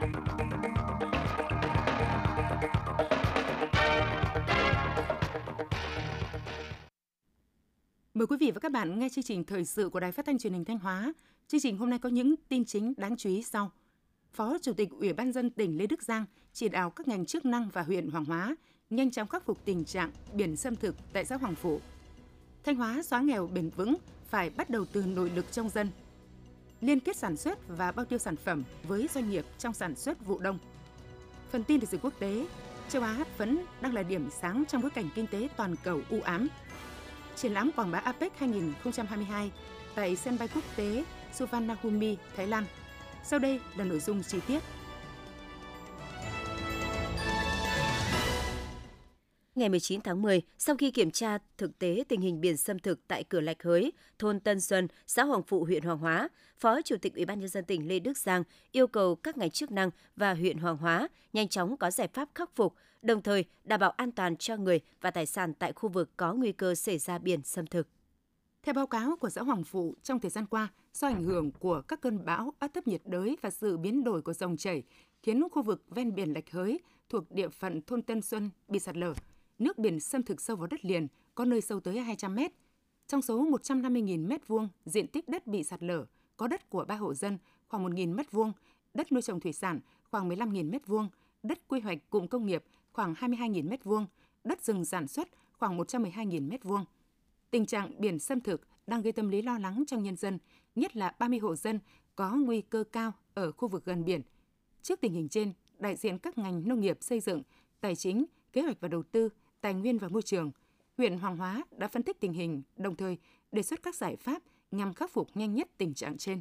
Mời quý vị và các bạn nghe chương trình thời sự của Đài Phát thanh Truyền hình Thanh Hóa. Chương trình hôm nay có những tin chính đáng chú ý sau. Phó Chủ tịch Ủy ban dân tỉnh Lê Đức Giang chỉ đạo các ngành chức năng và huyện Hoàng Hóa nhanh chóng khắc phục tình trạng biển xâm thực tại xã Hoàng Phụ. Thanh Hóa xóa nghèo bền vững, phải bắt đầu từ nội lực trong dân. Liên kết sản xuất và bao tiêu sản phẩm với doanh nghiệp trong sản xuất vụ đông. Phần tin lịch sử quốc tế, châu Á vẫn đang là điểm sáng trong bối cảnh kinh tế toàn cầu u ám triển lãm quảng bá APEC 2022 tại sân bay quốc tế Suvarnabhumi, Thái Lan. Sau đây là nội dung chi tiết. Ngày 19 tháng 10, sau khi kiểm tra thực tế tình hình biển xâm thực tại cửa Lạch Hới, thôn Tân Xuân, xã Hoàng Phụ, huyện Hoàng Hóa, Phó Chủ tịch Ủy ban nhân dân tỉnh Lê Đức Giang yêu cầu các ngành chức năng và huyện Hoàng Hóa nhanh chóng có giải pháp khắc phục, đồng thời đảm bảo an toàn cho người và tài sản tại khu vực có nguy cơ xảy ra biển xâm thực. Theo báo cáo của xã Hoàng Phụ, trong thời gian qua, do ảnh hưởng của các cơn bão, áp thấp nhiệt đới và sự biến đổi của dòng chảy, khiến khu vực ven biển Lạch Hới thuộc địa phận thôn Tân Xuân bị sạt lở. Nước biển xâm thực sâu vào đất liền, có nơi sâu tới 200 mét. Trong số 150.000 mét vuông diện tích đất bị sạt lở, có đất của ba hộ dân khoảng 1.000 mét vuông, đất nuôi trồng thủy sản khoảng 15.000 mét vuông, đất quy hoạch cụm công nghiệp khoảng 22.000 mét vuông, đất rừng sản xuất khoảng 112.000 mét vuông. Tình trạng biển xâm thực đang gây tâm lý lo lắng trong nhân dân, nhất là 30 hộ dân có nguy cơ cao ở khu vực gần biển. Trước tình hình trên, đại diện các ngành nông nghiệp xây dựng, tài chính, kế hoạch và đầu tư, tài nguyên và môi trường, huyện Hoàng Hóa đã phân tích tình hình, đồng thời đề xuất các giải pháp nhằm khắc phục nhanh nhất tình trạng trên.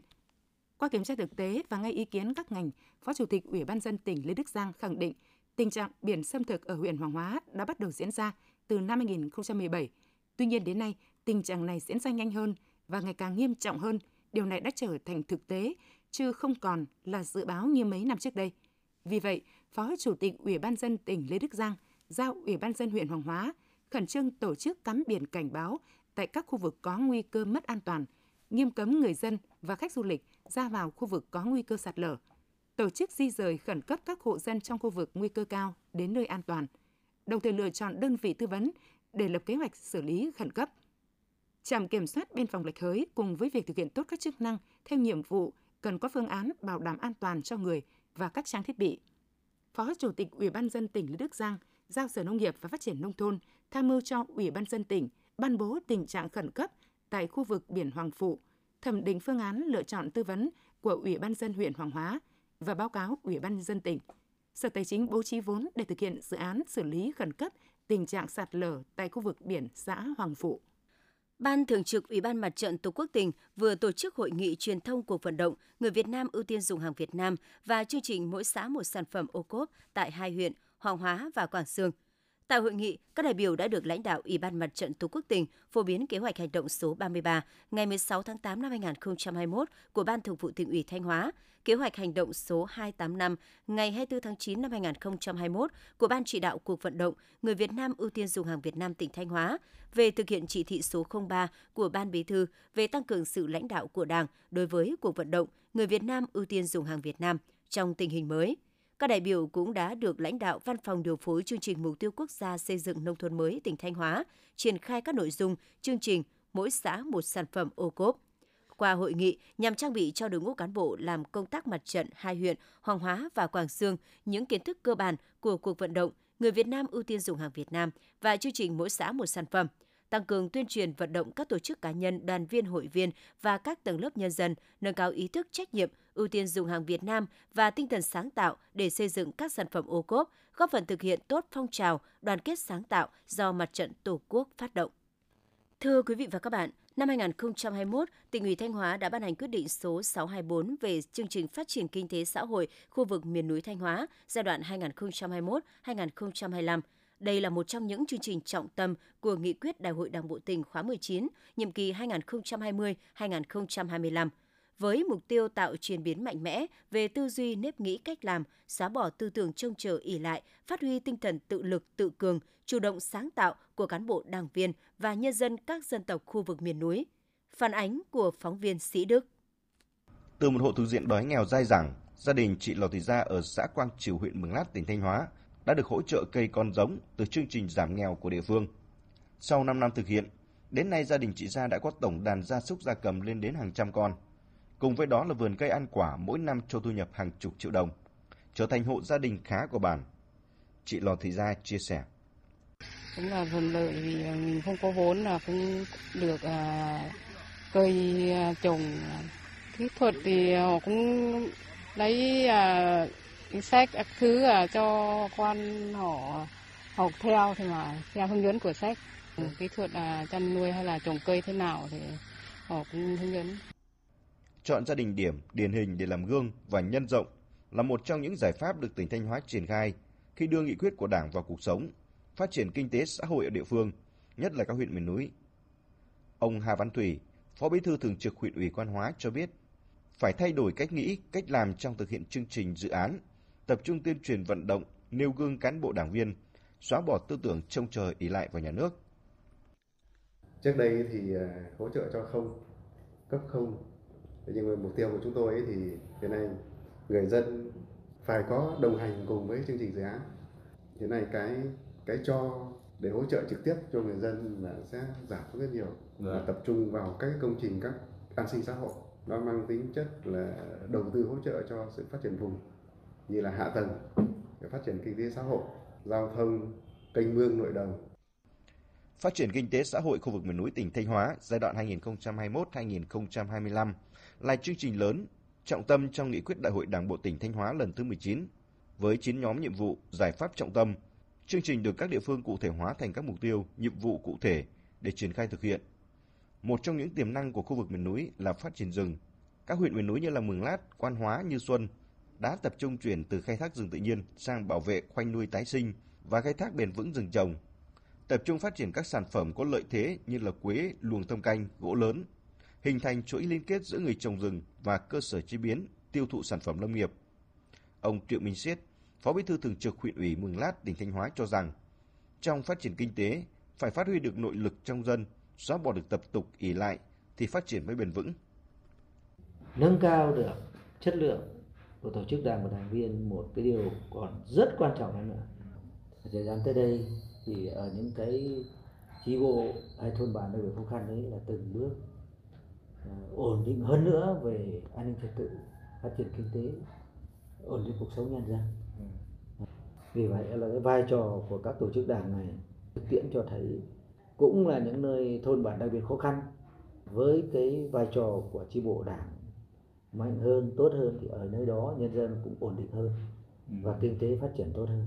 Qua kiểm tra thực tế và ngay ý kiến các ngành, Phó Chủ tịch Ủy ban dân tỉnh Lê Đức Giang khẳng định Tình trạng biển xâm thực ở huyện Hoàng Hóa đã bắt đầu diễn ra từ năm 2017. Tuy nhiên đến nay, tình trạng này diễn ra nhanh hơn và ngày càng nghiêm trọng hơn. Điều này đã trở thành thực tế, chứ không còn là dự báo như mấy năm trước đây. Vì vậy, Phó Chủ tịch Ủy ban dân tỉnh Lê Đức Giang giao Ủy ban dân huyện Hoàng Hóa khẩn trương tổ chức cắm biển cảnh báo tại các khu vực có nguy cơ mất an toàn, nghiêm cấm người dân và khách du lịch ra vào khu vực có nguy cơ sạt lở, tổ chức di rời khẩn cấp các hộ dân trong khu vực nguy cơ cao đến nơi an toàn, đồng thời lựa chọn đơn vị tư vấn để lập kế hoạch xử lý khẩn cấp. Trạm kiểm soát biên phòng Lạch Hới cùng với việc thực hiện tốt các chức năng theo nhiệm vụ cần có phương án bảo đảm an toàn cho người và các trang thiết bị. Phó Chủ tịch Ủy ban dân tỉnh Lý Đức Giang giao Sở Nông nghiệp và Phát triển Nông thôn tham mưu cho Ủy ban dân tỉnh ban bố tình trạng khẩn cấp tại khu vực biển Hoàng Phụ, thẩm định phương án lựa chọn tư vấn của Ủy ban dân huyện Hoàng Hóa và báo cáo Ủy ban dân tỉnh. Sở Tài chính bố trí vốn để thực hiện dự án xử lý khẩn cấp tình trạng sạt lở tại khu vực biển xã Hoàng Phụ. Ban Thường trực Ủy ban Mặt trận Tổ quốc tỉnh vừa tổ chức hội nghị truyền thông cuộc vận động Người Việt Nam ưu tiên dùng hàng Việt Nam và chương trình mỗi xã một sản phẩm ô cốp tại hai huyện Hoàng Hóa và Quảng Sương – Tại hội nghị, các đại biểu đã được lãnh đạo Ủy ban Mặt trận Tổ quốc tỉnh phổ biến kế hoạch hành động số 33 ngày 16 tháng 8 năm 2021 của Ban Thường vụ tỉnh ủy Thanh Hóa, kế hoạch hành động số 285 ngày 24 tháng 9 năm 2021 của Ban chỉ đạo cuộc vận động Người Việt Nam ưu tiên dùng hàng Việt Nam tỉnh Thanh Hóa về thực hiện chỉ thị số 03 của Ban Bí thư về tăng cường sự lãnh đạo của Đảng đối với cuộc vận động Người Việt Nam ưu tiên dùng hàng Việt Nam trong tình hình mới – các đại biểu cũng đã được lãnh đạo Văn phòng điều phối chương trình Mục tiêu Quốc gia xây dựng nông thôn mới tỉnh Thanh Hóa triển khai các nội dung, chương trình mỗi xã một sản phẩm ô cốp. Qua hội nghị, nhằm trang bị cho đội ngũ cán bộ làm công tác mặt trận hai huyện Hoàng Hóa và Quảng Sương những kiến thức cơ bản của cuộc vận động người Việt Nam ưu tiên dùng hàng Việt Nam và chương trình mỗi xã một sản phẩm – tăng cường tuyên truyền vận động các tổ chức cá nhân, đoàn viên hội viên và các tầng lớp nhân dân nâng cao ý thức trách nhiệm, ưu tiên dùng hàng Việt Nam và tinh thần sáng tạo để xây dựng các sản phẩm ô cốp, góp phần thực hiện tốt phong trào đoàn kết sáng tạo do Mặt trận Tổ quốc phát động. Thưa quý vị và các bạn, năm 2021, tỉnh ủy Thanh Hóa đã ban hành quyết định số 624 về chương trình phát triển kinh tế xã hội khu vực miền núi Thanh Hóa giai đoạn 2021-2025 đây là một trong những chương trình trọng tâm của nghị quyết Đại hội Đảng bộ tỉnh khóa 19, nhiệm kỳ 2020-2025 với mục tiêu tạo chuyển biến mạnh mẽ về tư duy nếp nghĩ cách làm, xóa bỏ tư tưởng trông chờ ỉ lại, phát huy tinh thần tự lực tự cường, chủ động sáng tạo của cán bộ đảng viên và nhân dân các dân tộc khu vực miền núi. Phản ánh của phóng viên Sĩ Đức. Từ một hộ thuộc diện đói nghèo dai dẳng, gia đình chị Lò Thị Gia ở xã Quang Triều, huyện Mường Lát, tỉnh Thanh Hóa đã được hỗ trợ cây con giống từ chương trình giảm nghèo của địa phương. Sau 5 năm thực hiện, đến nay gia đình chị Gia đã có tổng đàn gia súc gia cầm lên đến hàng trăm con. Cùng với đó là vườn cây ăn quả mỗi năm cho thu nhập hàng chục triệu đồng, trở thành hộ gia đình khá của bản. Chị Lò Thị Gia chia sẻ. Cũng là thuận lợi vì mình không có vốn là cũng được à, cây à, trồng kỹ thuật thì họ cũng lấy à, cái sách các thứ à, cho con họ học theo thì mà theo hướng dẫn của sách ừ, kỹ thuật là chăn nuôi hay là trồng cây thế nào thì họ cũng hướng dẫn. Chọn gia đình điểm điển hình để làm gương và nhân rộng là một trong những giải pháp được tỉnh Thanh Hóa triển khai khi đưa nghị quyết của Đảng vào cuộc sống, phát triển kinh tế xã hội ở địa phương, nhất là các huyện miền núi. Ông Hà Văn Thủy, Phó Bí thư Thường trực huyện ủy Quan Hóa cho biết, phải thay đổi cách nghĩ, cách làm trong thực hiện chương trình dự án, tập trung tuyên truyền vận động, nêu gương cán bộ đảng viên, xóa bỏ tư tưởng trông chờ ý lại vào nhà nước. Trước đây thì à, hỗ trợ cho không, cấp không. Nhưng mà mục tiêu của chúng tôi ấy thì hiện nay người dân phải có đồng hành cùng với chương trình dự án. Hiện nay cái cái cho để hỗ trợ trực tiếp cho người dân là sẽ giảm rất nhiều và dạ. tập trung vào các công trình các an sinh xã hội nó mang tính chất là đầu tư hỗ trợ cho sự phát triển vùng như là hạ tầng để phát triển kinh tế xã hội giao thông kênh mương nội đồng phát triển kinh tế xã hội khu vực miền núi tỉnh Thanh Hóa giai đoạn 2021-2025 là chương trình lớn, trọng tâm trong nghị quyết Đại hội Đảng bộ tỉnh Thanh Hóa lần thứ 19 với 9 nhóm nhiệm vụ, giải pháp trọng tâm. Chương trình được các địa phương cụ thể hóa thành các mục tiêu, nhiệm vụ cụ thể để triển khai thực hiện. Một trong những tiềm năng của khu vực miền núi là phát triển rừng. Các huyện miền núi như là Mường Lát, Quan Hóa, Như Xuân đã tập trung chuyển từ khai thác rừng tự nhiên sang bảo vệ khoanh nuôi tái sinh và khai thác bền vững rừng trồng. Tập trung phát triển các sản phẩm có lợi thế như là quế, luồng thâm canh, gỗ lớn, hình thành chuỗi liên kết giữa người trồng rừng và cơ sở chế biến, tiêu thụ sản phẩm lâm nghiệp. Ông Triệu Minh Siết, Phó Bí thư Thường trực huyện ủy Mường Lát, tỉnh Thanh Hóa cho rằng, trong phát triển kinh tế phải phát huy được nội lực trong dân, xóa bỏ được tập tục ỉ lại thì phát triển mới bền vững. Nâng cao được chất lượng của tổ chức đảng và đảng viên một cái điều còn rất quan trọng hơn nữa. Thời gian tới đây thì ở những cái chi bộ hay thôn bản nơi khó khăn đấy là từng bước uh, ổn định hơn nữa về an ninh trật tự, phát triển kinh tế, ổn định cuộc sống nhân dân. Vì vậy là cái vai trò của các tổ chức đảng này thực tiễn cho thấy cũng là những nơi thôn bản đặc biệt khó khăn với cái vai trò của chi bộ đảng mạnh hơn tốt hơn thì ở nơi đó nhân dân cũng ổn định hơn và kinh tế phát triển tốt hơn.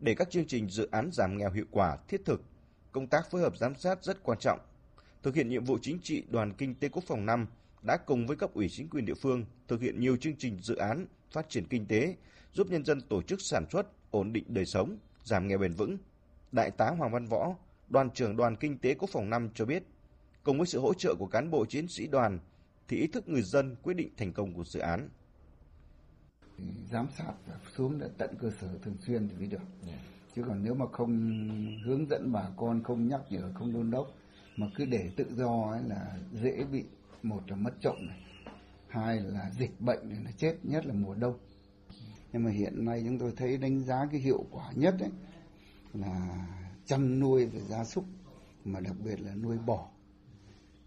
Để các chương trình dự án giảm nghèo hiệu quả thiết thực, công tác phối hợp giám sát rất quan trọng. Thực hiện nhiệm vụ chính trị Đoàn Kinh tế Quốc phòng 5 đã cùng với cấp ủy chính quyền địa phương thực hiện nhiều chương trình dự án phát triển kinh tế, giúp nhân dân tổ chức sản xuất, ổn định đời sống, giảm nghèo bền vững. Đại tá Hoàng Văn Võ, đoàn trưởng Đoàn Kinh tế Quốc phòng 5 cho biết, cùng với sự hỗ trợ của cán bộ chiến sĩ đoàn, thì ý thức người dân quyết định thành công của dự án. Giám sát và xuống tận cơ sở thường xuyên thì mới được. Yeah. Chứ còn nếu mà không hướng dẫn bà con, không nhắc nhở, không đôn đốc, mà cứ để tự do ấy là dễ bị một là mất trộm này, hai là dịch bệnh này là chết nhất là mùa đông. Nhưng mà hiện nay chúng tôi thấy đánh giá cái hiệu quả nhất ấy là chăn nuôi về gia súc mà đặc biệt là nuôi bò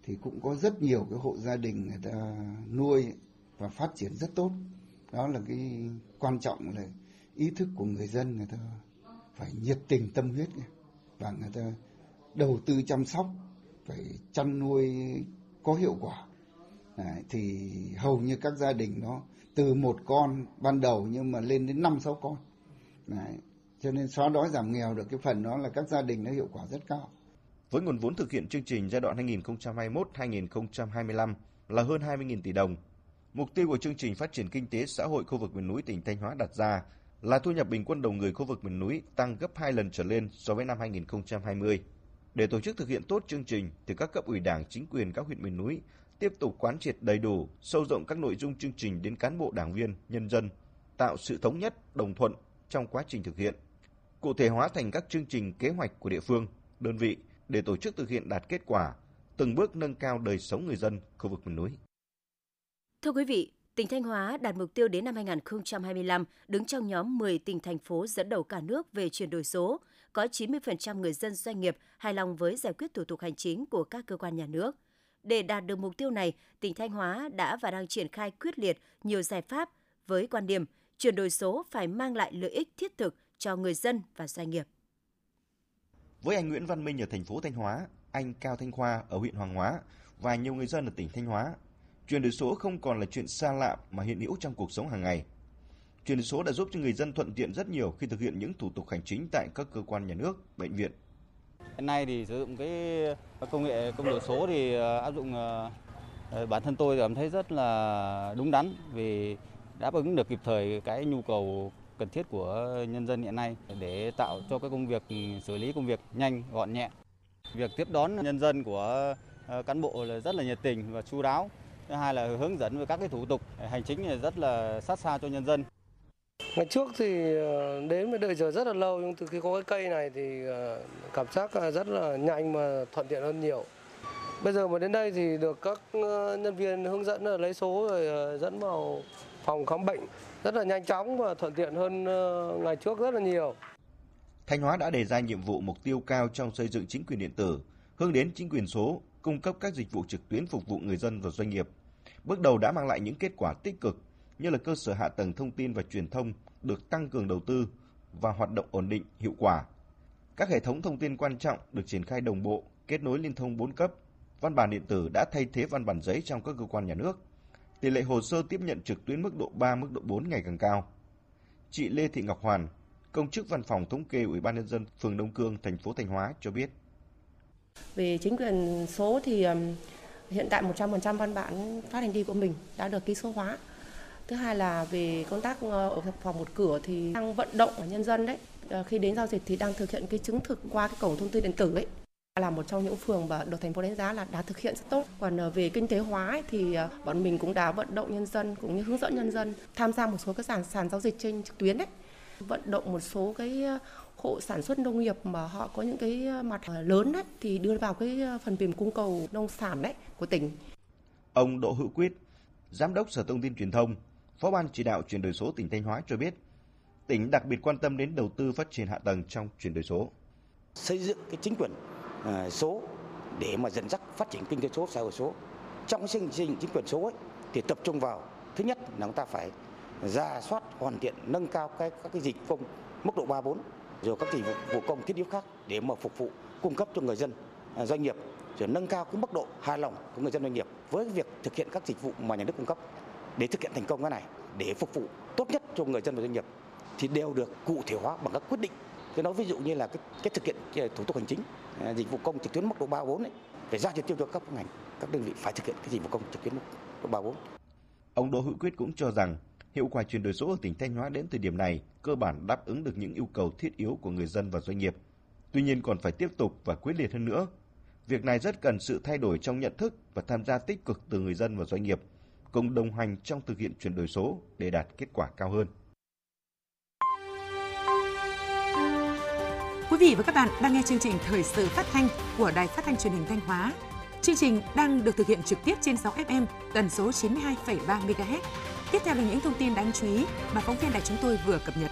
thì cũng có rất nhiều cái hộ gia đình người ta nuôi và phát triển rất tốt. Đó là cái quan trọng là ý thức của người dân người ta phải nhiệt tình tâm huyết và người ta đầu tư chăm sóc phải chăn nuôi có hiệu quả. Đấy, thì hầu như các gia đình nó từ một con ban đầu nhưng mà lên đến năm sáu con. Đấy, cho nên xóa đói giảm nghèo được cái phần đó là các gia đình nó hiệu quả rất cao. Với nguồn vốn thực hiện chương trình giai đoạn 2021-2025 là hơn 20.000 tỷ đồng, mục tiêu của chương trình phát triển kinh tế xã hội khu vực miền núi tỉnh Thanh Hóa đặt ra là thu nhập bình quân đầu người khu vực miền núi tăng gấp 2 lần trở lên so với năm 2020. Để tổ chức thực hiện tốt chương trình, thì các cấp ủy đảng, chính quyền các huyện miền núi tiếp tục quán triệt đầy đủ, sâu rộng các nội dung chương trình đến cán bộ đảng viên, nhân dân, tạo sự thống nhất, đồng thuận trong quá trình thực hiện cụ thể hóa thành các chương trình kế hoạch của địa phương, đơn vị để tổ chức thực hiện đạt kết quả, từng bước nâng cao đời sống người dân khu vực miền núi. Thưa quý vị, Tỉnh Thanh Hóa đạt mục tiêu đến năm 2025 đứng trong nhóm 10 tỉnh thành phố dẫn đầu cả nước về chuyển đổi số, có 90% người dân doanh nghiệp hài lòng với giải quyết thủ tục hành chính của các cơ quan nhà nước. Để đạt được mục tiêu này, tỉnh Thanh Hóa đã và đang triển khai quyết liệt nhiều giải pháp với quan điểm chuyển đổi số phải mang lại lợi ích thiết thực cho người dân và doanh nghiệp. Với anh Nguyễn Văn Minh ở thành phố Thanh Hóa, anh Cao Thanh Khoa ở huyện Hoàng Hóa và nhiều người dân ở tỉnh Thanh Hóa, chuyển đổi số không còn là chuyện xa lạ mà hiện hữu trong cuộc sống hàng ngày. Chuyển đổi số đã giúp cho người dân thuận tiện rất nhiều khi thực hiện những thủ tục hành chính tại các cơ quan nhà nước, bệnh viện. Hiện nay thì sử dụng cái công nghệ công nghệ số thì ờ, áp dụng ờ, ờ, bản thân tôi cảm thấy rất là đúng đắn vì đáp ứng được kịp thời cái nhu cầu cần thiết của nhân dân hiện nay để tạo cho cái công việc, xử lý công việc nhanh, gọn nhẹ. Việc tiếp đón nhân dân của ờ, cán bộ là rất là nhiệt tình và chu đáo. Thứ hai là hướng dẫn về các cái thủ tục, hành chính rất là sát sao cho nhân dân. Ngày trước thì ờ, đến với đợi giờ rất là lâu, nhưng từ khi có cái cây này thì ờ, cảm giác rất là nhanh mà thuận tiện hơn nhiều. Bây giờ mà đến đây thì được các ờ, nhân viên hướng dẫn ờ, lấy số rồi ờ, dẫn vào phòng khám bệnh rất là nhanh chóng và thuận tiện hơn ngày trước rất là nhiều. Thanh Hóa đã đề ra nhiệm vụ mục tiêu cao trong xây dựng chính quyền điện tử, hướng đến chính quyền số, cung cấp các dịch vụ trực tuyến phục vụ người dân và doanh nghiệp. Bước đầu đã mang lại những kết quả tích cực như là cơ sở hạ tầng thông tin và truyền thông được tăng cường đầu tư và hoạt động ổn định, hiệu quả. Các hệ thống thông tin quan trọng được triển khai đồng bộ, kết nối liên thông 4 cấp. Văn bản điện tử đã thay thế văn bản giấy trong các cơ quan nhà nước. Tỷ lệ hồ sơ tiếp nhận trực tuyến mức độ 3, mức độ 4 ngày càng cao. Chị Lê Thị Ngọc Hoàn, công chức văn phòng thống kê Ủy ban nhân dân phường Đông Cương, thành phố Thanh Hóa cho biết. Về chính quyền số thì hiện tại 100% văn bản phát hành đi của mình đã được ký số hóa thứ hai là về công tác ờ, ở phòng một cửa thì đang vận động ở nhân dân đấy ờ, khi đến giao dịch thì đang thực hiện cái chứng thực qua cái cổng thông tin điện tử ấy là một trong những phường mà được thành phố đánh giá là đã thực hiện rất tốt. Còn ờ, về kinh tế hóa ấy, thì bọn mình cũng đã vận động nhân dân cũng như hướng dẫn nhân dân tham gia một số các sàn sàn giao dịch trên trực tuyến đấy. Vận động một số cái hộ sản xuất nông nghiệp mà họ có những cái mặt lớn đấy thì đưa vào cái phần mềm cung cầu nông sản đấy của tỉnh. Ông Đỗ Hữu Quyết, Giám đốc Sở Thông tin Truyền thông Phó ban chỉ đạo chuyển đổi số tỉnh Thanh Hóa cho biết, tỉnh đặc biệt quan tâm đến đầu tư phát triển hạ tầng trong chuyển đổi số. Xây dựng cái chính quyền Ờ, số để mà dẫn dắt phát triển kinh tế số, xã hội số. Trong xây dựng chính quyền số ấy, thì tập trung vào thứ nhất là chúng ta phải ra soát hoàn thiện nâng cao các các cái dịch công mức độ 3 4 rồi các dịch vụ công thiết yếu khác để mà phục vụ cung cấp cho người dân à, doanh nghiệp rồi nâng cao cái mức độ hài lòng của người dân doanh nghiệp với việc thực hiện các dịch vụ mà nhà nước cung cấp để thực hiện thành công cái này để phục vụ tốt nhất cho người dân và doanh nghiệp thì đều được cụ thể hóa bằng các quyết định tôi nói ví dụ như là cái, cái thực hiện thủ tục hành chính à, dịch vụ công trực tuyến mức độ 3 4 ấy phải ra chỉ tiêu cho các ngành các đơn vị phải thực hiện cái dịch vụ công trực tuyến mức độ 3 4 ông Đỗ Hữu Quyết cũng cho rằng hiệu quả chuyển đổi số ở tỉnh Thanh Hóa đến thời điểm này cơ bản đáp ứng được những yêu cầu thiết yếu của người dân và doanh nghiệp. Tuy nhiên còn phải tiếp tục và quyết liệt hơn nữa. Việc này rất cần sự thay đổi trong nhận thức và tham gia tích cực từ người dân và doanh nghiệp cùng đồng hành trong thực hiện chuyển đổi số để đạt kết quả cao hơn. Quý vị và các bạn đang nghe chương trình Thời sự phát thanh của Đài Phát thanh Truyền hình Thanh Hóa. Chương trình đang được thực hiện trực tiếp trên 6 FM tần số 92,3 MHz. Tiếp theo là những thông tin đáng chú ý mà phóng viên đài chúng tôi vừa cập nhật.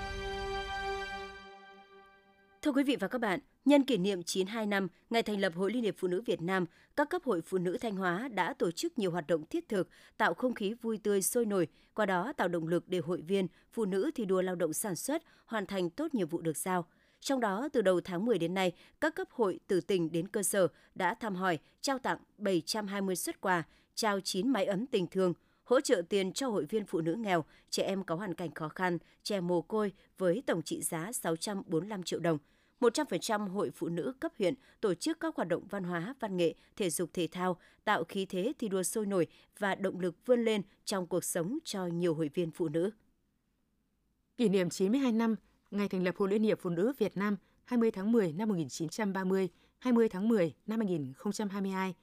Thưa quý vị và các bạn, nhân kỷ niệm 92 năm ngày thành lập Hội Liên hiệp Phụ nữ Việt Nam, các cấp hội phụ nữ Thanh Hóa đã tổ chức nhiều hoạt động thiết thực, tạo không khí vui tươi sôi nổi, qua đó tạo động lực để hội viên, phụ nữ thi đua lao động sản xuất, hoàn thành tốt nhiệm vụ được giao. Trong đó, từ đầu tháng 10 đến nay, các cấp hội từ tỉnh đến cơ sở đã thăm hỏi, trao tặng 720 xuất quà, trao 9 máy ấm tình thương, hỗ trợ tiền cho hội viên phụ nữ nghèo, trẻ em có hoàn cảnh khó khăn, trẻ mồ côi với tổng trị giá 645 triệu đồng – 100% hội phụ nữ cấp huyện tổ chức các hoạt động văn hóa, văn nghệ, thể dục thể thao, tạo khí thế thi đua sôi nổi và động lực vươn lên trong cuộc sống cho nhiều hội viên phụ nữ. Kỷ niệm 92 năm ngày thành lập Hội Liên hiệp Phụ nữ Việt Nam 20 tháng 10 năm 1930, 20 tháng 10 năm 2022.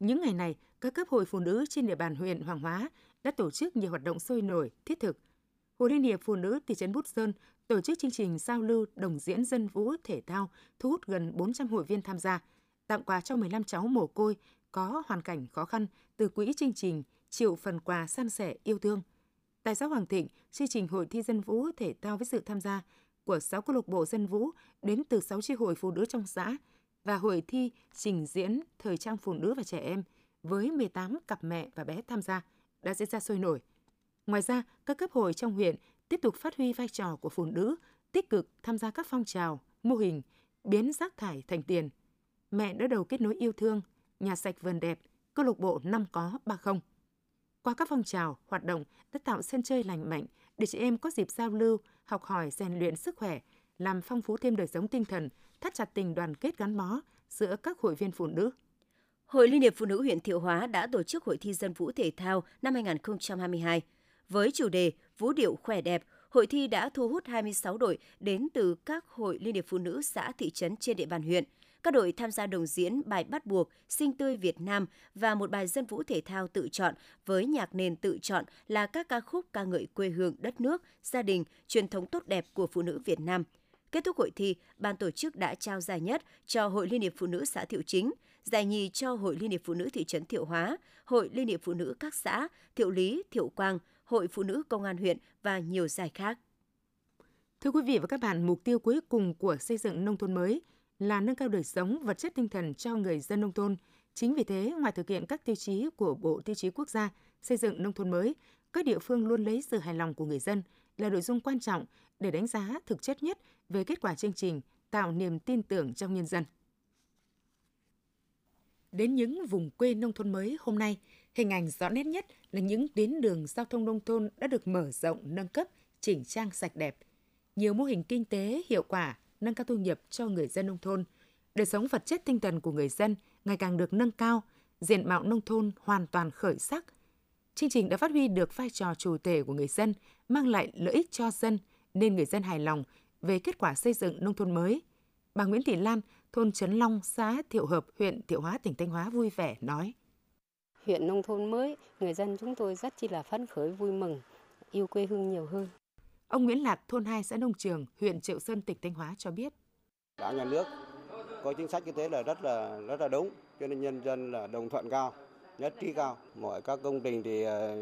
Những ngày này, các cấp hội phụ nữ trên địa bàn huyện Hoàng Hóa đã tổ chức nhiều hoạt động sôi nổi, thiết thực. Hội Liên hiệp Phụ nữ thị trấn Bút Sơn tổ chức chương trình giao lưu đồng diễn dân vũ thể thao thu hút gần 400 hội viên tham gia, tặng quà cho 15 cháu mồ côi có hoàn cảnh khó khăn từ quỹ chương trình chịu phần quà san sẻ yêu thương. Tại xã Hoàng Thịnh, chương trình hội thi dân vũ thể thao với sự tham gia của 6 câu lạc bộ dân vũ đến từ 6 chi hội phụ nữ trong xã và hội thi trình diễn thời trang phụ nữ và trẻ em với 18 cặp mẹ và bé tham gia đã diễn ra sôi nổi. Ngoài ra, các cấp hội trong huyện tiếp tục phát huy vai trò của phụ nữ, tích cực tham gia các phong trào, mô hình, biến rác thải thành tiền. Mẹ đỡ đầu kết nối yêu thương, nhà sạch vườn đẹp, câu lạc bộ năm có ba không. Qua các phong trào, hoạt động đã tạo sân chơi lành mạnh để chị em có dịp giao lưu, học hỏi, rèn luyện sức khỏe, làm phong phú thêm đời sống tinh thần, thắt chặt tình đoàn kết gắn bó giữa các hội viên phụ nữ. Hội Liên hiệp Phụ nữ huyện Thiệu Hóa đã tổ chức hội thi dân vũ thể thao năm 2022. Với chủ đề Vũ điệu khỏe đẹp, hội thi đã thu hút 26 đội đến từ các hội Liên hiệp Phụ nữ xã thị trấn trên địa bàn huyện. Các đội tham gia đồng diễn bài bắt buộc Sinh tươi Việt Nam và một bài dân vũ thể thao tự chọn với nhạc nền tự chọn là các ca khúc ca ngợi quê hương, đất nước, gia đình, truyền thống tốt đẹp của phụ nữ Việt Nam. Kết thúc hội thi, ban tổ chức đã trao giải nhất cho Hội Liên hiệp Phụ nữ xã Thiệu Chính, giải nhì cho Hội Liên hiệp Phụ nữ thị trấn Thiệu Hóa, Hội Liên hiệp Phụ nữ các xã Thiệu Lý, Thiệu Quang, Hội Phụ nữ Công an huyện và nhiều giải khác. Thưa quý vị và các bạn, mục tiêu cuối cùng của xây dựng nông thôn mới là nâng cao đời sống vật chất tinh thần cho người dân nông thôn. Chính vì thế, ngoài thực hiện các tiêu chí của Bộ Tiêu chí Quốc gia xây dựng nông thôn mới, các địa phương luôn lấy sự hài lòng của người dân là nội dung quan trọng để đánh giá thực chất nhất về kết quả chương trình, tạo niềm tin tưởng trong nhân dân. Đến những vùng quê nông thôn mới hôm nay, hình ảnh rõ nét nhất là những tuyến đường giao thông nông thôn đã được mở rộng, nâng cấp, chỉnh trang sạch đẹp. Nhiều mô hình kinh tế hiệu quả, nâng cao thu nhập cho người dân nông thôn. Đời sống vật chất tinh thần của người dân ngày càng được nâng cao, diện mạo nông thôn hoàn toàn khởi sắc. Chương trình đã phát huy được vai trò chủ thể của người dân, mang lại lợi ích cho dân, nên người dân hài lòng về kết quả xây dựng nông thôn mới. Bà Nguyễn Thị Lan, thôn Trấn Long, xã Thiệu Hợp, huyện Thiệu Hóa, tỉnh Thanh Hóa vui vẻ nói. Huyện nông thôn mới, người dân chúng tôi rất chi là phấn khởi vui mừng, yêu quê hương nhiều hơn. Ông Nguyễn Lạc, thôn 2 xã Nông Trường, huyện Triệu Sơn, tỉnh Thanh Hóa cho biết. Đảng nhà nước có chính sách như thế là rất là rất là đúng, cho nên nhân dân là đồng thuận cao, nhất trí cao. Mọi các công trình thì ờ,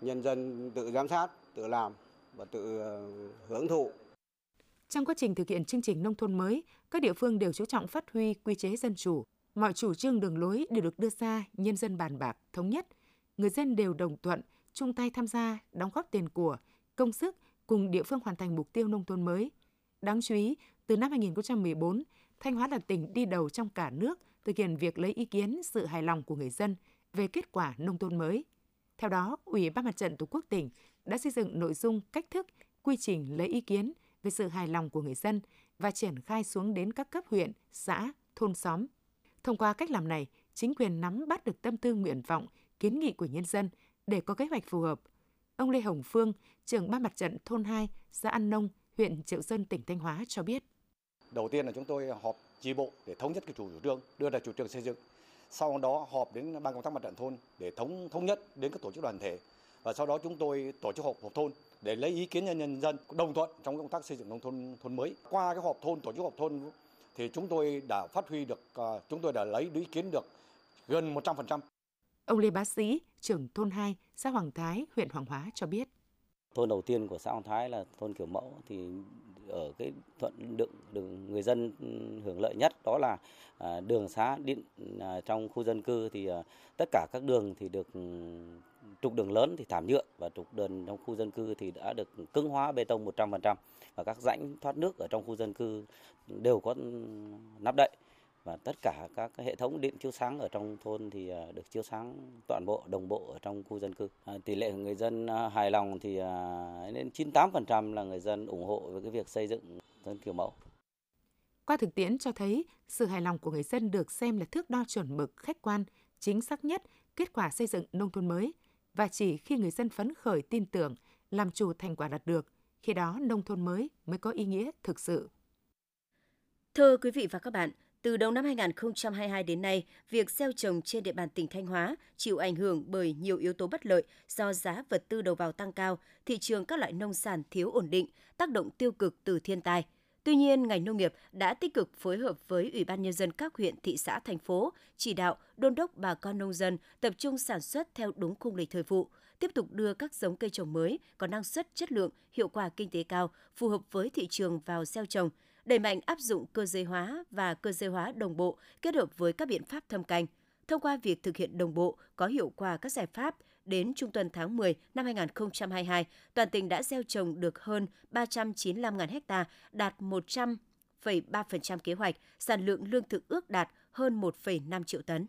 nhân dân tự giám sát, tự làm và tự ờ, hưởng thụ. Trong quá trình thực hiện chương trình nông thôn mới, các địa phương đều chú trọng phát huy quy chế dân chủ. Mọi chủ trương đường lối đều được đưa ra, nhân dân bàn bạc, thống nhất. Người dân đều đồng thuận, chung tay tham gia, đóng góp tiền của, công sức cùng địa phương hoàn thành mục tiêu nông thôn mới. Đáng chú ý, từ năm 2014, Thanh Hóa là tỉnh đi đầu trong cả nước thực hiện việc lấy ý kiến sự hài lòng của người dân về kết quả nông thôn mới. Theo đó, Ủy ban Mặt trận Tổ quốc tỉnh đã xây dựng nội dung, cách thức, quy trình lấy ý kiến về sự hài lòng của người dân và triển khai xuống đến các cấp huyện, xã, thôn xóm. Thông qua cách làm này, chính quyền nắm bắt được tâm tư nguyện vọng, kiến nghị của nhân dân để có kế hoạch phù hợp. Ông Lê Hồng Phương, trưởng ban mặt trận thôn 2, xã An Nông, huyện Triệu Sơn, tỉnh Thanh Hóa cho biết. Đầu tiên là chúng tôi họp chi bộ để thống nhất cái chủ trương, đưa ra chủ trương xây dựng. Sau đó họp đến ban công tác mặt trận thôn để thống thống nhất đến các tổ chức đoàn thể và sau đó chúng tôi tổ chức họp họp thôn để lấy ý kiến nhân dân đồng thuận trong công tác xây dựng nông thôn thôn mới. Qua cái họp thôn tổ chức họp thôn thì chúng tôi đã phát huy được à, chúng tôi đã lấy ý kiến được gần 100%. Ông Lê Bá Sĩ, trưởng thôn 2, xã Hoàng Thái, huyện Hoàng Hóa cho biết. Thôn đầu tiên của xã Hoàng Thái là thôn kiểu mẫu thì ở cái thuận đựng đường người dân hưởng lợi nhất đó là à, đường xá điện à, trong khu dân cư thì à, tất cả các đường thì được ừ, trục đường lớn thì thảm nhựa và trục đường trong khu dân cư thì đã được cứng hóa bê tông 100% và các rãnh thoát nước ở trong khu dân cư đều có ừ, nắp đậy và tất cả các hệ thống điện chiếu sáng ở trong thôn thì à, được chiếu sáng toàn bộ đồng bộ ở trong khu dân cư. À, tỷ lệ người dân à, hài lòng thì đến 98% là người dân ủng hộ với cái việc xây dựng dân kiểu mẫu. Qua thực tiễn cho thấy, sự hài lòng của người dân được xem là thước đo chuẩn mực khách quan, chính xác nhất kết quả xây dựng nông thôn mới và chỉ khi người dân phấn khởi tin tưởng, làm chủ thành quả đạt được, khi đó nông thôn mới mới có ý nghĩa thực sự. Thưa quý vị và các bạn, từ đầu năm 2022 đến nay, việc gieo trồng trên địa bàn tỉnh Thanh Hóa chịu ảnh hưởng bởi nhiều yếu tố bất lợi do giá vật tư đầu vào tăng cao, thị trường các loại nông sản thiếu ổn định, tác động tiêu cực từ thiên tai. Tuy nhiên, ngành nông nghiệp đã tích cực phối hợp với Ủy ban Nhân dân các huyện, thị xã, thành phố, chỉ đạo, đôn đốc bà con nông dân tập trung sản xuất theo đúng khung lịch thời vụ, tiếp tục đưa các giống cây trồng mới có năng suất, chất lượng, hiệu quả kinh tế cao, phù hợp với thị trường vào gieo trồng, đẩy mạnh áp dụng cơ giới hóa và cơ giới hóa đồng bộ kết hợp với các biện pháp thâm canh. Thông qua việc thực hiện đồng bộ, có hiệu quả các giải pháp, đến trung tuần tháng 10 năm 2022, toàn tỉnh đã gieo trồng được hơn 395.000 ha, đạt 100,3% kế hoạch, sản lượng lương thực ước đạt hơn 1,5 triệu tấn.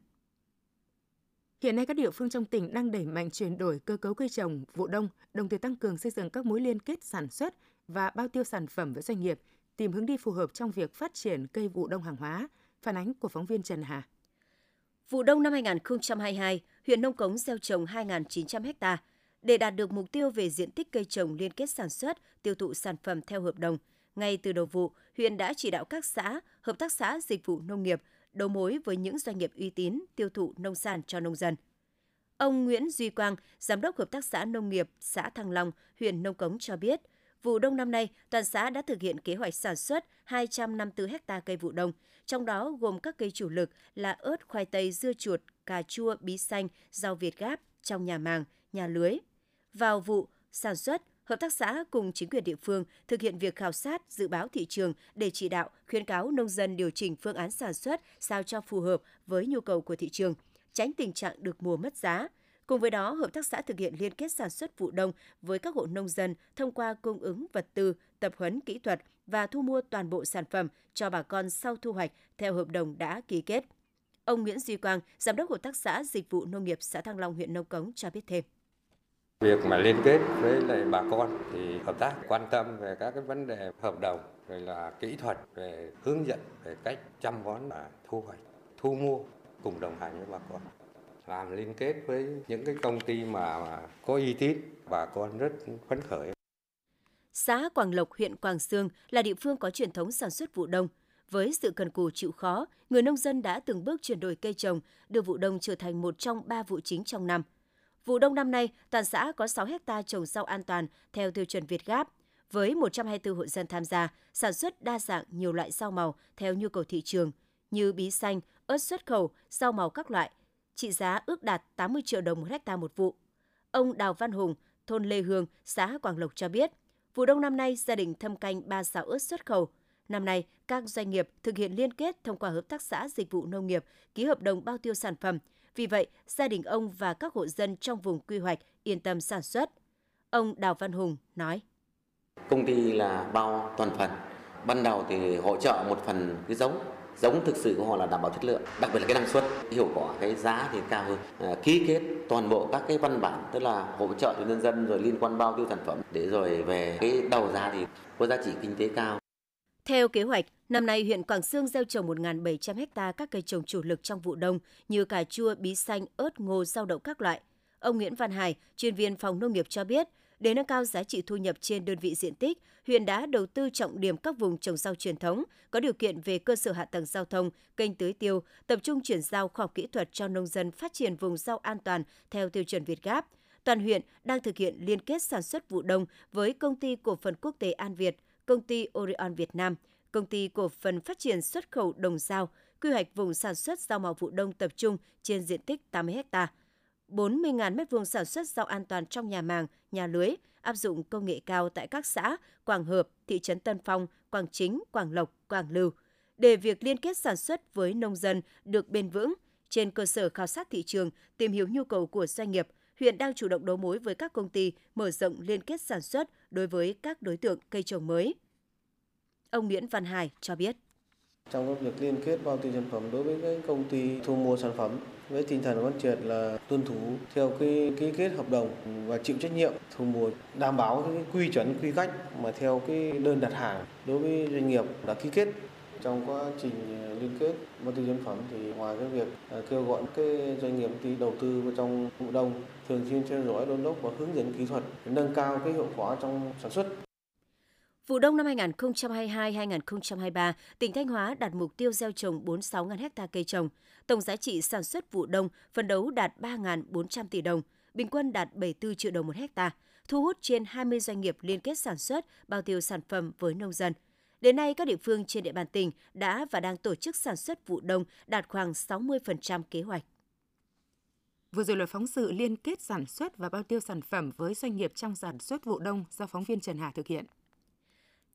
Hiện nay các địa phương trong tỉnh đang đẩy mạnh chuyển đổi cơ cấu cây trồng vụ đông, đồng thời tăng cường xây dựng các mối liên kết sản xuất và bao tiêu sản phẩm với doanh nghiệp, tìm hướng đi phù hợp trong việc phát triển cây vụ đông hàng hóa. Phản ánh của phóng viên Trần Hà. Vụ đông năm 2022, huyện Nông Cống gieo trồng 2.900 ha. Để đạt được mục tiêu về diện tích cây trồng liên kết sản xuất, tiêu thụ sản phẩm theo hợp đồng, ngay từ đầu vụ, huyện đã chỉ đạo các xã, hợp tác xã dịch vụ nông nghiệp đấu mối với những doanh nghiệp uy tín tiêu thụ nông sản cho nông dân. Ông Nguyễn Duy Quang, Giám đốc Hợp tác xã Nông nghiệp xã Thăng Long, huyện Nông Cống cho biết, vụ đông năm nay, toàn xã đã thực hiện kế hoạch sản xuất 254 ha cây vụ đông, trong đó gồm các cây chủ lực là ớt, khoai tây, dưa chuột, cà chua, bí xanh, rau Việt Gáp trong nhà màng, nhà lưới. Vào vụ sản xuất, hợp tác xã cùng chính quyền địa phương thực hiện việc khảo sát, dự báo thị trường để chỉ đạo, khuyến cáo nông dân điều chỉnh phương án sản xuất sao cho phù hợp với nhu cầu của thị trường, tránh tình trạng được mùa mất giá. Cùng với đó, hợp tác xã thực hiện liên kết sản xuất vụ đông với các hộ nông dân thông qua cung ứng vật tư, tập huấn kỹ thuật và thu mua toàn bộ sản phẩm cho bà con sau thu hoạch theo hợp đồng đã ký kết. Ông Nguyễn Duy Quang, Giám đốc Hợp tác xã Dịch vụ Nông nghiệp xã Thăng Long, huyện Nông Cống cho biết thêm. Việc mà liên kết với lại bà con thì hợp tác quan tâm về các cái vấn đề hợp đồng, rồi là kỹ thuật, về hướng dẫn về cách chăm bón và thu hoạch, thu mua cùng đồng hành với bà con. Làm liên kết với những cái công ty mà, mà có uy tín, bà con rất phấn khởi. Xã Quảng Lộc, huyện Quảng Sương là địa phương có truyền thống sản xuất vụ đông. Với sự cần cù chịu khó, người nông dân đã từng bước chuyển đổi cây trồng, đưa vụ đông trở thành một trong ba vụ chính trong năm – Vụ đông năm nay, toàn xã có 6 hecta trồng rau an toàn theo tiêu chuẩn Việt Gáp, với 124 hộ dân tham gia, sản xuất đa dạng nhiều loại rau màu theo nhu cầu thị trường như bí xanh, ớt xuất khẩu, rau màu các loại, trị giá ước đạt 80 triệu đồng một hecta một vụ. Ông Đào Văn Hùng, thôn Lê Hương, xã Quảng Lộc cho biết, vụ đông năm nay gia đình thâm canh 3 xào ớt xuất khẩu. Năm nay, các doanh nghiệp thực hiện liên kết thông qua hợp tác xã dịch vụ nông nghiệp, ký hợp đồng bao tiêu sản phẩm – vì vậy, gia đình ông và các hộ dân trong vùng quy hoạch yên tâm sản xuất. Ông Đào Văn Hùng nói. Công ty là bao toàn phần. Ban đầu thì hỗ trợ một phần cái giống giống thực sự của họ là đảm bảo chất lượng đặc biệt là cái năng suất. Hiệu quả cái giá thì cao hơn. À, ký kết toàn bộ các cái văn bản tức là hỗ trợ cho nhân dân rồi liên quan bao tiêu sản phẩm để rồi về cái đầu ra thì có giá trị kinh tế cao. Theo kế hoạch, năm nay huyện Quảng Sương gieo trồng 1.700 ha các cây trồng chủ lực trong vụ đông như cà chua, bí xanh, ớt, ngô, rau đậu các loại. Ông Nguyễn Văn Hải, chuyên viên phòng nông nghiệp cho biết, để nâng cao giá trị thu nhập trên đơn vị diện tích, huyện đã đầu tư trọng điểm các vùng trồng rau truyền thống, có điều kiện về cơ sở hạ tầng giao thông, kênh tưới tiêu, tập trung chuyển giao khoa học kỹ thuật cho nông dân phát triển vùng rau an toàn theo tiêu chuẩn Việt Gáp. Toàn huyện đang thực hiện liên kết sản xuất vụ đông với công ty cổ phần quốc tế An Việt, công ty Orion Việt Nam, công ty cổ phần phát triển xuất khẩu Đồng Giao, quy hoạch vùng sản xuất rau màu vụ đông tập trung trên diện tích 80 hectare 40.000 m2 sản xuất rau an toàn trong nhà màng, nhà lưới, áp dụng công nghệ cao tại các xã Quảng Hợp, thị trấn Tân Phong, Quảng Chính, Quảng Lộc, Quảng Lưu. Để việc liên kết sản xuất với nông dân được bền vững, trên cơ sở khảo sát thị trường, tìm hiểu nhu cầu của doanh nghiệp, huyện đang chủ động đấu mối với các công ty mở rộng liên kết sản xuất đối với các đối tượng cây trồng mới. Ông Nguyễn Văn Hải cho biết. Trong việc liên kết bao tiêu sản phẩm đối với các công ty thu mua sản phẩm với tinh thần quán triệt là tuân thủ theo cái ký kết hợp đồng và chịu trách nhiệm thu mua, đảm bảo cái quy chuẩn, quy cách mà theo cái đơn đặt hàng đối với doanh nghiệp đã ký kết. Trong quá trình liên kết bao tiêu sản phẩm thì ngoài cái việc à, kêu gọi cái doanh nghiệp đi đầu tư vào trong vụ đông, thường xuyên theo dõi, đôn đốc và hướng dẫn kỹ thuật, nâng cao cái hiệu quả trong sản xuất Vụ đông năm 2022-2023, tỉnh Thanh Hóa đạt mục tiêu gieo trồng 46.000 ha cây trồng. Tổng giá trị sản xuất vụ đông phấn đấu đạt 3.400 tỷ đồng, bình quân đạt 74 triệu đồng một hecta, thu hút trên 20 doanh nghiệp liên kết sản xuất, bao tiêu sản phẩm với nông dân. Đến nay, các địa phương trên địa bàn tỉnh đã và đang tổ chức sản xuất vụ đông đạt khoảng 60% kế hoạch. Vừa rồi là phóng sự liên kết sản xuất và bao tiêu sản phẩm với doanh nghiệp trong sản xuất vụ đông do phóng viên Trần Hà thực hiện.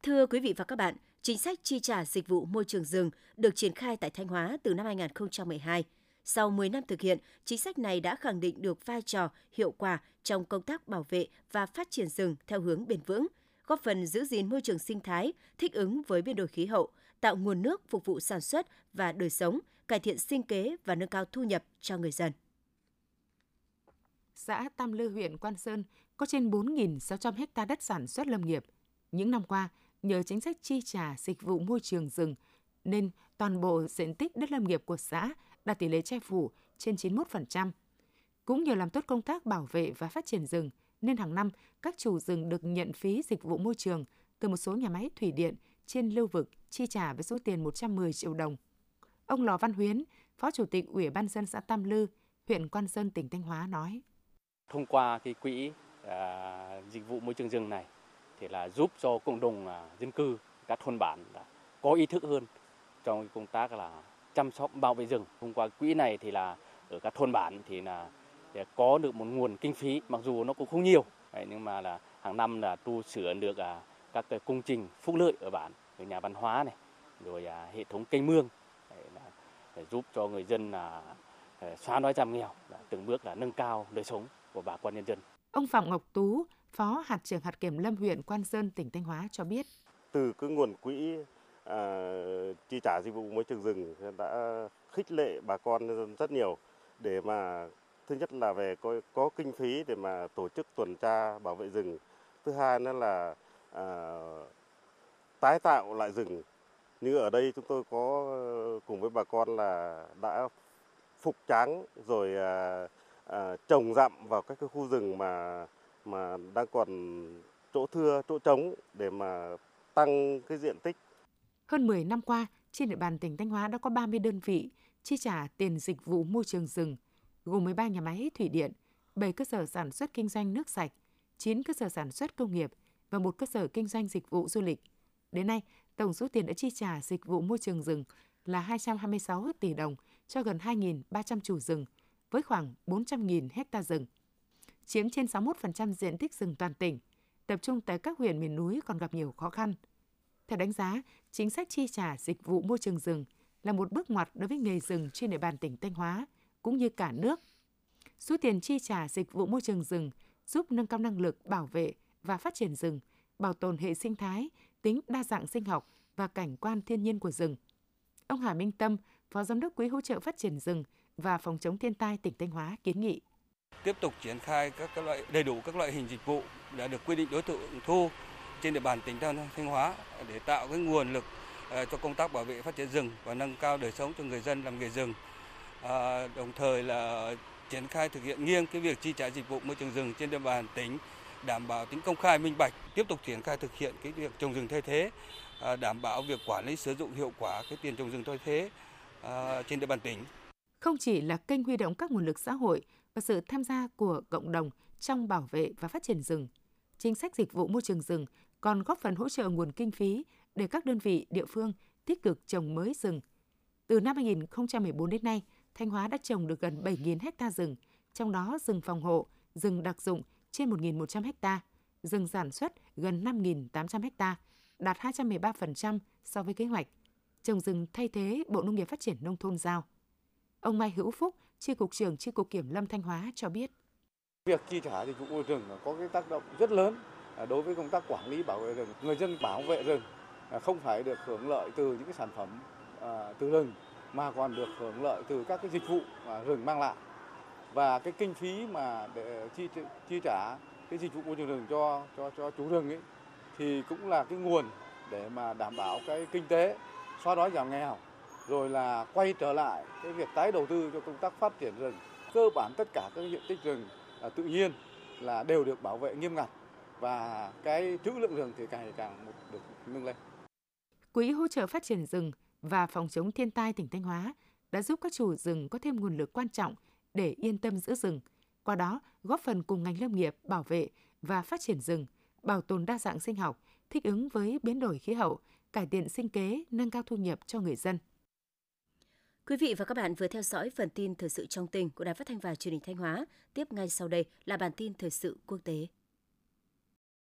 Thưa quý vị và các bạn, chính sách chi trả dịch vụ môi trường rừng được triển khai tại Thanh Hóa từ năm 2012. Sau 10 năm thực hiện, chính sách này đã khẳng định được vai trò hiệu quả trong công tác bảo vệ và phát triển rừng theo hướng bền vững, góp phần giữ gìn môi trường sinh thái, thích ứng với biến đổi khí hậu, tạo nguồn nước phục vụ sản xuất và đời sống, cải thiện sinh kế và nâng cao thu nhập cho người dân. Xã Tam Lư huyện Quan Sơn có trên 4.600 ha đất sản xuất lâm nghiệp. Những năm qua, nhờ chính sách chi trả dịch vụ môi trường rừng, nên toàn bộ diện tích đất lâm nghiệp của xã đạt tỷ lệ che phủ trên 91%. Cũng nhờ làm tốt công tác bảo vệ và phát triển rừng, nên hàng năm các chủ rừng được nhận phí dịch vụ môi trường từ một số nhà máy thủy điện trên lưu vực chi trả với số tiền 110 triệu đồng. Ông Lò Văn Huyến, Phó Chủ tịch Ủy ban dân xã Tam Lư, huyện Quan Sơn, tỉnh Thanh Hóa nói. Thông qua cái quỹ à, dịch vụ môi trường rừng này thì là giúp cho cộng đồng à, dân cư các thôn bản có ý thức hơn trong công tác là chăm sóc bảo vệ rừng. Thông qua quỹ này thì là ở các thôn bản thì là để có được một nguồn kinh phí mặc dù nó cũng không nhiều đấy, nhưng mà là hàng năm là tu sửa được à, các cái công trình phúc lợi ở bản rồi nhà văn hóa này rồi à, hệ thống kênh mương đấy, là, để giúp cho người dân là à, xóa đói giảm nghèo là từng bước là nâng cao đời sống của bà con nhân dân. Ông Phạm Ngọc Tú, Phó hạt trưởng hạt kiểm lâm huyện Quan Sơn, tỉnh Thanh Hóa cho biết. Từ cái nguồn quỹ à, chi trả dịch vụ môi trường rừng đã khích lệ bà con nhân dân rất nhiều để mà thứ nhất là về có, có kinh phí để mà tổ chức tuần tra bảo vệ rừng thứ hai nữa là à, tái tạo lại rừng như ở đây chúng tôi có cùng với bà con là đã phục tráng rồi à, à, trồng rậm vào các cái khu rừng mà mà đang còn chỗ thưa chỗ trống để mà tăng cái diện tích. Hơn 10 năm qua, trên địa bàn tỉnh Thanh Hóa đã có 30 đơn vị chi trả tiền dịch vụ môi trường rừng gồm 13 nhà máy thủy điện, 7 cơ sở sản xuất kinh doanh nước sạch, 9 cơ sở sản xuất công nghiệp và một cơ sở kinh doanh dịch vụ du lịch. Đến nay, tổng số tiền đã chi trả dịch vụ môi trường rừng là 226 tỷ đồng cho gần 2.300 chủ rừng với khoảng 400.000 hecta rừng. Chiếm trên 61% diện tích rừng toàn tỉnh, tập trung tại các huyện miền núi còn gặp nhiều khó khăn. Theo đánh giá, chính sách chi trả dịch vụ môi trường rừng là một bước ngoặt đối với nghề rừng trên địa bàn tỉnh Thanh Hóa – cũng như cả nước. Số tiền chi trả dịch vụ môi trường rừng giúp nâng cao năng lực bảo vệ và phát triển rừng, bảo tồn hệ sinh thái, tính đa dạng sinh học và cảnh quan thiên nhiên của rừng. Ông Hà Minh Tâm, Phó Giám đốc Quỹ hỗ trợ phát triển rừng và phòng chống thiên tai tỉnh Thanh Hóa kiến nghị. Tiếp tục triển khai các, các loại đầy đủ các loại hình dịch vụ đã được quy định đối tượng thu trên địa bàn tỉnh Thanh Hóa để tạo cái nguồn lực ờ, cho công tác bảo vệ phát triển rừng và nâng cao đời sống cho người dân làm nghề rừng. À, đồng thời là triển khai thực hiện nghiêm cái việc chi trả dịch vụ môi trường rừng trên địa bàn tỉnh đảm bảo tính công khai minh bạch tiếp tục triển khai thực hiện cái việc trồng rừng thay thế à, đảm bảo việc quản lý sử dụng hiệu quả cái tiền trồng rừng thay thế à, trên địa bàn tỉnh. Không chỉ là kênh huy động các nguồn lực xã hội và sự tham gia của cộng đồng trong bảo vệ và phát triển rừng chính sách dịch vụ môi trường rừng còn góp phần hỗ trợ nguồn kinh phí để các đơn vị địa phương tích cực trồng mới rừng. Từ năm 2014 đến nay, Thanh Hóa đã trồng được gần 7.000 hecta rừng, trong đó rừng phòng hộ, rừng đặc dụng trên 1.100 hecta, rừng sản xuất gần 5.800 hecta, đạt 213% so với kế hoạch. Trồng rừng thay thế Bộ Nông nghiệp Phát triển Nông thôn giao. Ông Mai Hữu Phúc, Tri Cục trưởng Tri Cục Kiểm lâm Thanh Hóa cho biết. Việc chi trả dịch vụ môi rừng có cái tác động rất lớn à, đối với công tác quản lý bảo vệ rừng. Người dân bảo vệ rừng à, không phải được hưởng lợi từ những cái sản phẩm à, từ rừng, mà còn được hưởng lợi từ các cái dịch vụ mà rừng mang lại và cái kinh phí mà để chi chi trả cái dịch vụ môi trường rừng cho cho cho chủ rừng ấy, thì cũng là cái nguồn để mà đảm bảo cái kinh tế, xóa đói giảm nghèo rồi là quay trở lại cái việc tái đầu tư cho công tác phát triển rừng cơ bản tất cả các diện tích rừng à, tự nhiên là đều được bảo vệ nghiêm ngặt và cái trữ lượng rừng thì càng ngày càng được nâng lên. Quỹ hỗ trợ phát triển rừng và phòng chống thiên tai tỉnh Thanh Hóa đã giúp các chủ rừng có thêm nguồn lực quan trọng để yên tâm giữ rừng, qua đó góp phần cùng ngành lâm nghiệp bảo vệ và phát triển rừng, bảo tồn đa dạng sinh học, thích ứng với biến đổi khí hậu cải thiện sinh kế, nâng cao thu nhập cho người dân. Quý vị và các bạn vừa theo dõi phần tin thời sự trong tỉnh của Đài Phát thanh và Truyền hình Thanh Hóa. Tiếp ngay sau đây là bản tin thời sự quốc tế.